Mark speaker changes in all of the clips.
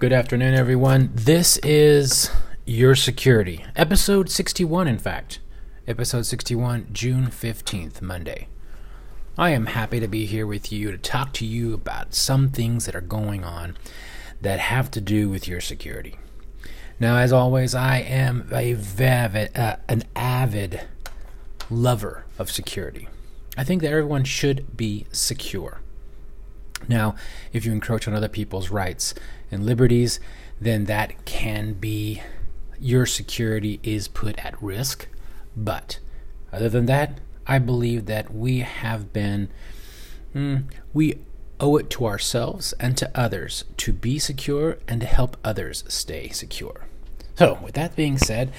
Speaker 1: Good afternoon, everyone. This is Your Security, episode 61, in fact. Episode 61, June 15th, Monday. I am happy to be here with you to talk to you about some things that are going on that have to do with your security. Now, as always, I am a vavid, uh, an avid lover of security. I think that everyone should be secure. Now, if you encroach on other people's rights and liberties, then that can be your security is put at risk. But other than that, I believe that we have been, mm, we owe it to ourselves and to others to be secure and to help others stay secure. So, with that being said,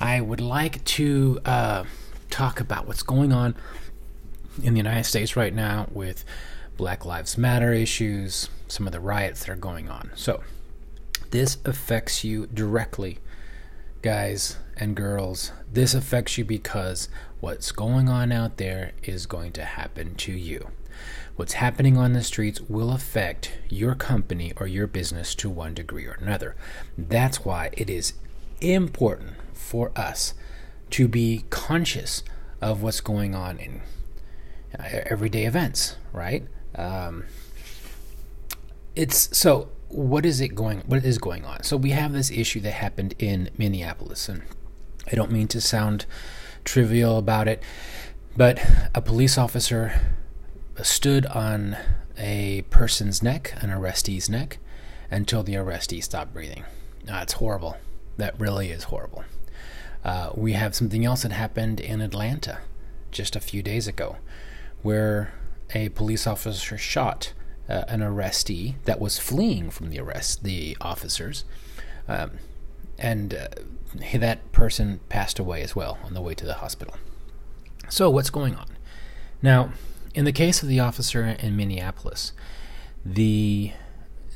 Speaker 1: I would like to uh, talk about what's going on in the United States right now with Black Lives Matter issues, some of the riots that are going on. So, this affects you directly, guys and girls. This affects you because what's going on out there is going to happen to you. What's happening on the streets will affect your company or your business to one degree or another. That's why it is important for us to be conscious of what's going on in uh, everyday events, right? Um, it's so what is it going what is going on? So we have this issue that happened in minneapolis and i don't mean to sound trivial about it but a police officer stood on a person's neck an arrestee's neck until the arrestee stopped breathing. That's horrible. That really is horrible. Uh, we have something else that happened in atlanta just a few days ago where a police officer shot uh, an arrestee that was fleeing from the arrest, the officers, um, and uh, that person passed away as well on the way to the hospital. So, what's going on? Now, in the case of the officer in Minneapolis, the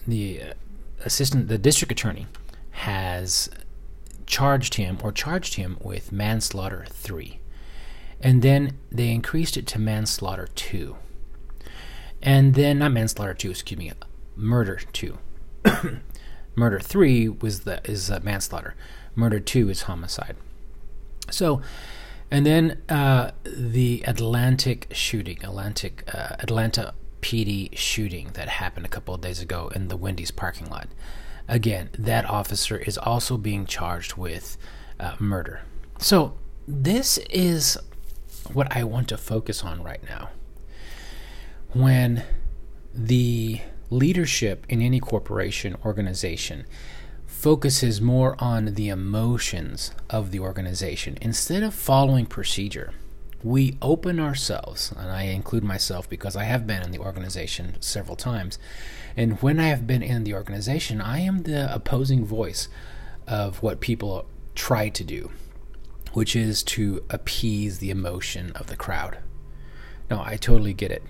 Speaker 1: the uh, assistant, the district attorney, has charged him or charged him with manslaughter three, and then they increased it to manslaughter two and then not manslaughter two, excuse me, murder two. murder three was the is uh, manslaughter. Murder two is homicide. So, and then uh, the Atlantic shooting, Atlantic uh, Atlanta PD shooting that happened a couple of days ago in the Wendy's parking lot. Again, that officer is also being charged with uh, murder. So this is what I want to focus on right now when the leadership in any corporation organization focuses more on the emotions of the organization instead of following procedure. We open ourselves, and I include myself because I have been in the organization several times. And when I have been in the organization, I am the opposing voice of what people try to do, which is to appease the emotion of the crowd. No, I totally get it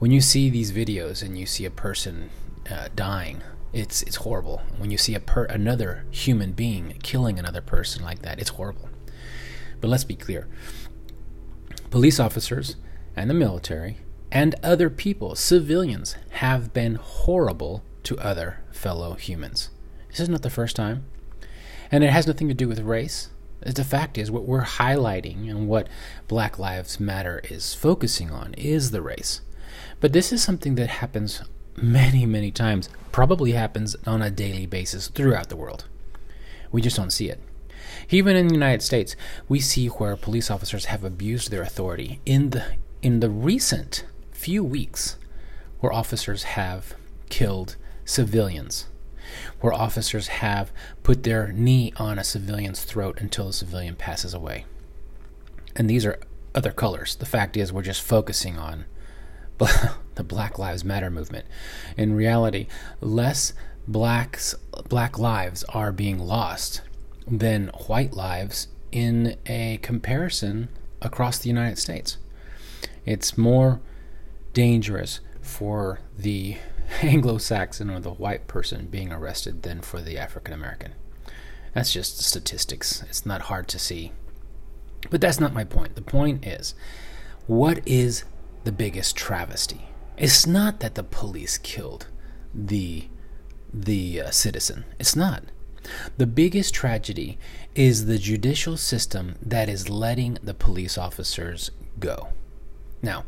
Speaker 1: when you see these videos and you see a person uh, dying, it's it's horrible. When you see a per- another human being killing another person like that, it's horrible. But let's be clear: police officers and the military and other people, civilians, have been horrible to other fellow humans. This is not the first time, and it has nothing to do with race. The fact is, what we're highlighting and what Black Lives Matter is focusing on is the race. But this is something that happens many, many times, probably happens on a daily basis throughout the world. We just don't see it. Even in the United States, we see where police officers have abused their authority. In the in the recent few weeks, where officers have killed civilians, where officers have put their knee on a civilian's throat until the civilian passes away. And these are other colors. The fact is, we're just focusing on the Black Lives Matter movement. In reality, less blacks black lives are being lost than white lives in a comparison across the United States. It's more dangerous for the Anglo-Saxon or the white person being arrested than for the African American. That's just statistics. It's not hard to see. But that's not my point. The point is what is the biggest travesty. It's not that the police killed the the uh, citizen. It's not. The biggest tragedy is the judicial system that is letting the police officers go. Now,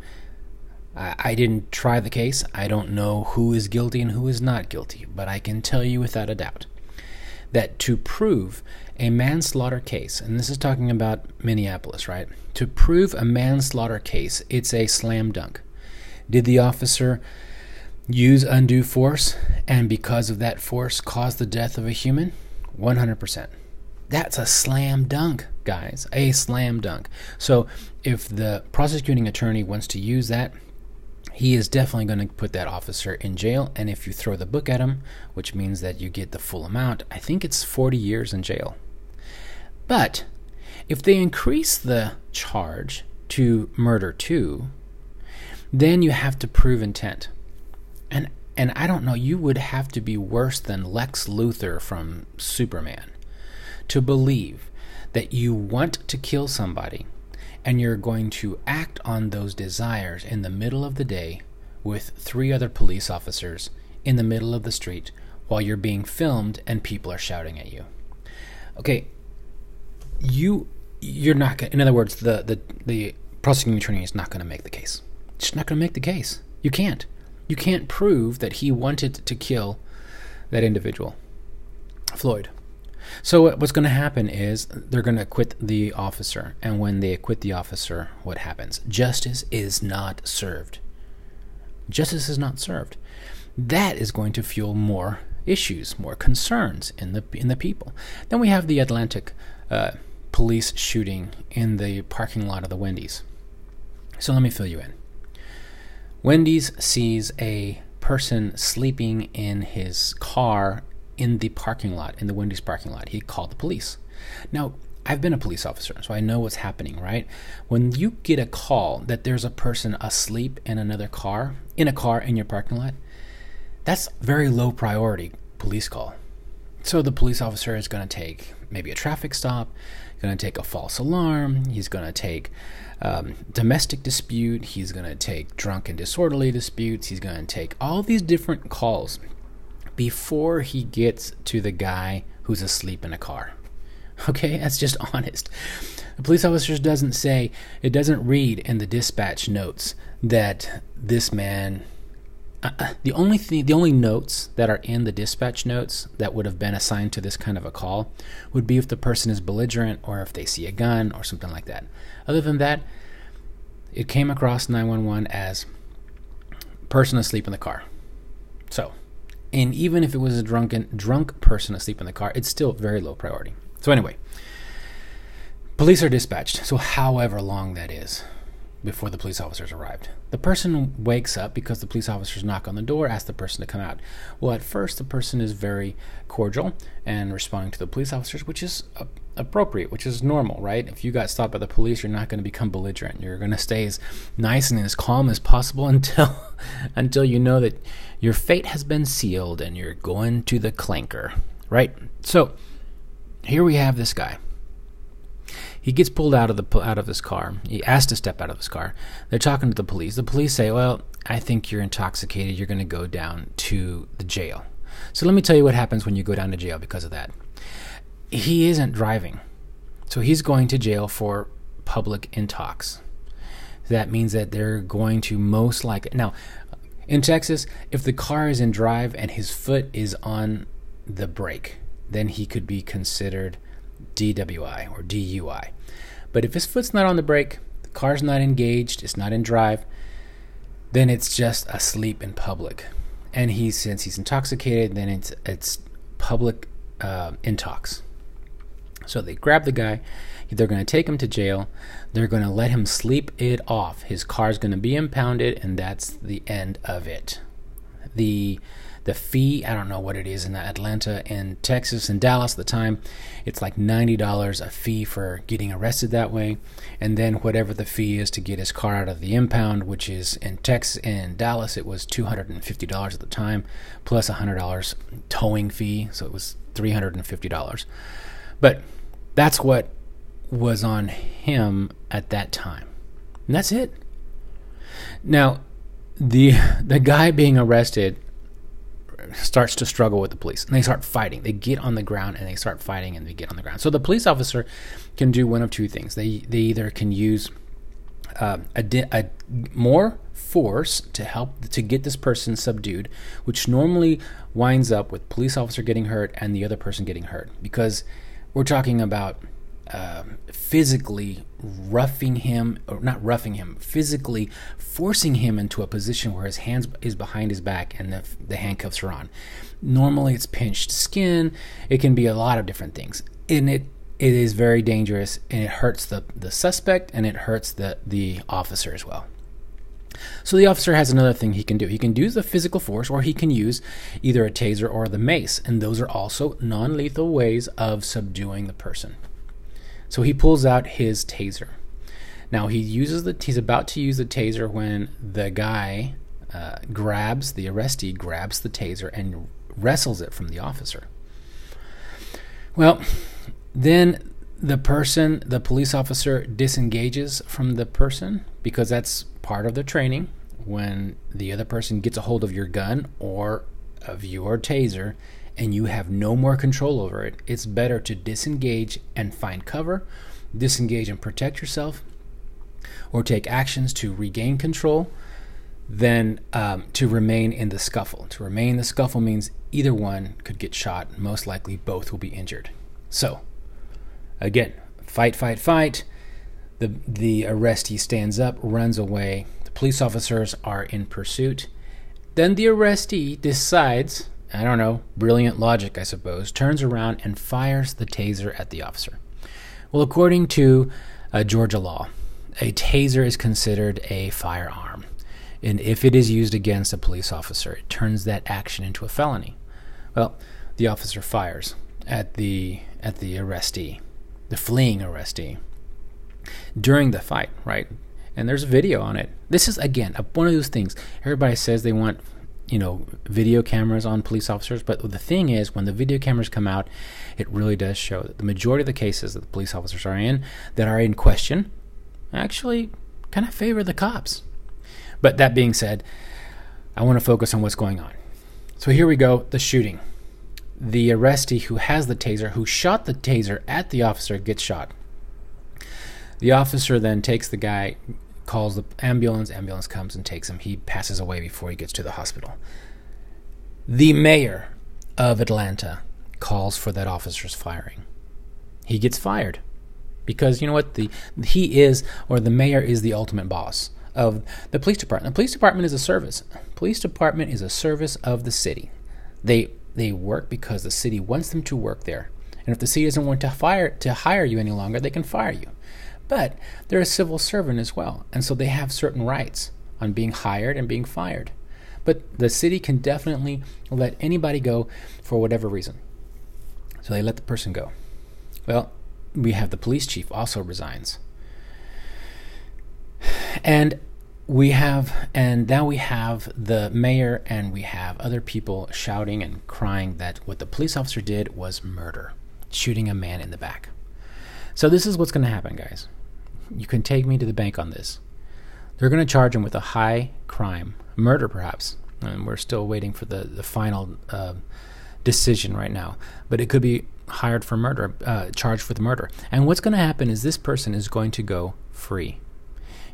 Speaker 1: I, I didn't try the case. I don't know who is guilty and who is not guilty, but I can tell you without a doubt that to prove a manslaughter case, and this is talking about Minneapolis, right? To prove a manslaughter case, it's a slam dunk. Did the officer use undue force and because of that force cause the death of a human? 100%. That's a slam dunk, guys. A slam dunk. So if the prosecuting attorney wants to use that, he is definitely going to put that officer in jail. And if you throw the book at him, which means that you get the full amount, I think it's 40 years in jail. But if they increase the charge to murder two, then you have to prove intent. And and I don't know, you would have to be worse than Lex Luthor from Superman to believe that you want to kill somebody and you're going to act on those desires in the middle of the day with three other police officers in the middle of the street while you're being filmed and people are shouting at you. Okay, you you're not going in other words the the the prosecuting attorney is not going to make the case. Just not going to make the case. You can't. You can't prove that he wanted to kill that individual. Floyd. So what's going to happen is they're going to acquit the officer, and when they acquit the officer, what happens? Justice is not served. Justice is not served. That is going to fuel more issues, more concerns in the in the people. Then we have the Atlantic uh, police shooting in the parking lot of the Wendy's. So let me fill you in. Wendy's sees a person sleeping in his car in the parking lot, in the Wendy's parking lot. He called the police. Now, I've been a police officer, so I know what's happening, right? When you get a call that there's a person asleep in another car, in a car in your parking lot, that's very low priority police call. So the police officer is going to take maybe a traffic stop, going to take a false alarm, he's going to take um, domestic dispute, he's going to take drunk and disorderly disputes, he's going to take all these different calls before he gets to the guy who's asleep in a car. Okay, that's just honest. The police officer doesn't say, it doesn't read in the dispatch notes that this man. Uh, uh, the only thing, the only notes that are in the dispatch notes that would have been assigned to this kind of a call would be if the person is belligerent or if they see a gun or something like that. Other than that, it came across 911 as person asleep in the car. So and even if it was a drunken drunk person asleep in the car, it's still very low priority. So anyway, police are dispatched. So however long that is before the police officers arrived. The person wakes up because the police officers knock on the door, ask the person to come out. Well, at first, the person is very cordial and responding to the police officers, which is appropriate, which is normal, right? If you got stopped by the police, you're not going to become belligerent. You're going to stay as nice and as calm as possible until until you know that your fate has been sealed and you're going to the clanker, right? So here we have this guy. He gets pulled out of the out of his car. He asked to step out of his car. They're talking to the police. The police say, "Well, I think you're intoxicated. You're going to go down to the jail." So let me tell you what happens when you go down to jail because of that. He isn't driving. So he's going to jail for public intox. That means that they're going to most likely now in Texas, if the car is in drive and his foot is on the brake, then he could be considered DWI or DUI. But if his foot's not on the brake, the car's not engaged, it's not in drive, then it's just asleep in public. And he, since he's intoxicated, then it's it's public uh, intox. So they grab the guy. They're going to take him to jail. They're going to let him sleep it off. His car's going to be impounded, and that's the end of it. The the fee, I don't know what it is in Atlanta and Texas and Dallas at the time. It's like $90 a fee for getting arrested that way. And then whatever the fee is to get his car out of the impound, which is in Texas in Dallas, it was $250 at the time, plus a $100 towing fee. So it was $350. But that's what was on him at that time. And that's it. Now, the the guy being arrested starts to struggle with the police and they start fighting. They get on the ground and they start fighting and they get on the ground. So the police officer can do one of two things. They they either can use uh, a, a more force to help to get this person subdued, which normally winds up with police officer getting hurt and the other person getting hurt because we're talking about uh, physically roughing him, or not roughing him, physically forcing him into a position where his hands is behind his back and the, the handcuffs are on. Normally, it's pinched skin. It can be a lot of different things, and it it is very dangerous, and it hurts the the suspect and it hurts the the officer as well. So the officer has another thing he can do. He can use the physical force, or he can use either a taser or the mace, and those are also non-lethal ways of subduing the person. So he pulls out his taser. Now he uses the he's about to use the taser when the guy uh, grabs the arrestee grabs the taser and wrestles it from the officer. Well, then the person, the police officer disengages from the person because that's part of the training. When the other person gets a hold of your gun or of your taser, and you have no more control over it, it's better to disengage and find cover, disengage and protect yourself, or take actions to regain control than um, to remain in the scuffle. To remain in the scuffle means either one could get shot, most likely both will be injured. So, again, fight, fight, fight. The, the arrestee stands up, runs away. The police officers are in pursuit. Then the arrestee decides I don't know, brilliant logic, I suppose, turns around and fires the taser at the officer. Well, according to uh, Georgia law, a taser is considered a firearm. And if it is used against a police officer, it turns that action into a felony. Well, the officer fires at the at the arrestee, the fleeing arrestee, during the fight, right? And there's a video on it. This is again one of those things. Everybody says they want you know video cameras on police officers but the thing is when the video cameras come out it really does show that the majority of the cases that the police officers are in that are in question actually kind of favor the cops. But that being said i want to focus on what's going on. So here we go the shooting. The arrestee who has the taser who shot the taser at the officer gets shot. The officer then takes the guy calls the ambulance. Ambulance comes and takes him. He passes away before he gets to the hospital. The mayor of Atlanta calls for that officer's firing. He gets fired because you know what the he is or the mayor is the ultimate boss of the police department. The police department is a service. Police department is a service of the city. They they work because the city wants them to work there. And if the city doesn't want to fire to hire you any longer, they can fire you. But they're a civil servant as well, and so they have certain rights on being hired and being fired. But the city can definitely let anybody go for whatever reason. So they let the person go. Well, we have the police chief also resigns. And we have, and now we have the mayor and we have other people shouting and crying that what the police officer did was murder, shooting a man in the back. So this is what's going to happen, guys you can take me to the bank on this. They're going to charge him with a high crime, murder perhaps. And we're still waiting for the, the final uh, decision right now. But it could be hired for murder, uh, charged with murder. And what's going to happen is this person is going to go free.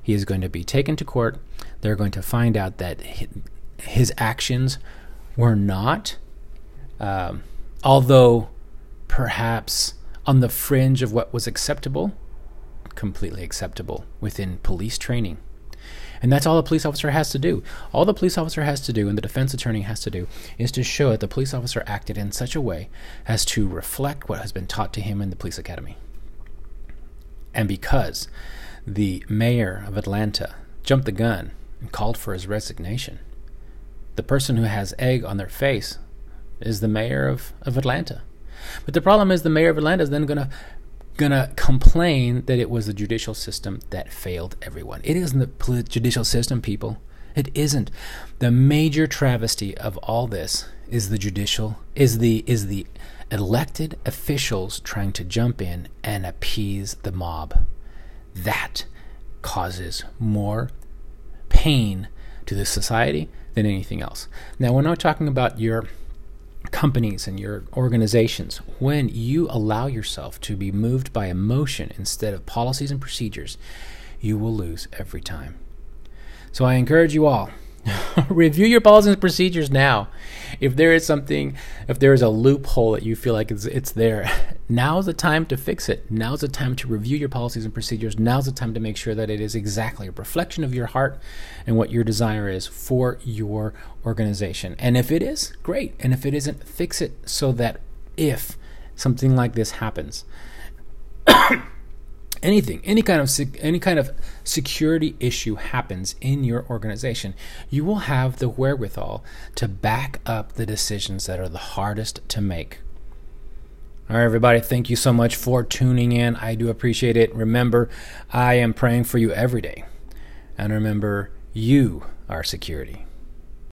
Speaker 1: He is going to be taken to court. They're going to find out that his actions were not, um, although perhaps on the fringe of what was acceptable, completely acceptable within police training. And that's all a police officer has to do. All the police officer has to do and the defense attorney has to do is to show that the police officer acted in such a way as to reflect what has been taught to him in the police academy. And because the mayor of Atlanta jumped the gun and called for his resignation, the person who has egg on their face is the mayor of, of Atlanta. But the problem is the mayor of Atlanta is then going to going to complain that it was the judicial system that failed everyone. It isn't the judicial system, people. It isn't. The major travesty of all this is the judicial is the is the elected officials trying to jump in and appease the mob. That causes more pain to the society than anything else. Now, we're not talking about your companies and your organizations, when you allow yourself to be moved by emotion instead of policies and procedures, you will lose every time. So I encourage you all review your policies and procedures now. If there is something, if there is a loophole that you feel like it's, it's there, now's the time to fix it. Now's the time to review your policies and procedures. Now's the time to make sure that it is exactly a reflection of your heart and what your desire is for your organization. And if it is, great. And if it isn't, fix it so that if something like this happens, anything any kind of any kind of security issue happens in your organization you will have the wherewithal to back up the decisions that are the hardest to make all right everybody thank you so much for tuning in. I do appreciate it. Remember i am praying for you every day. And remember you are security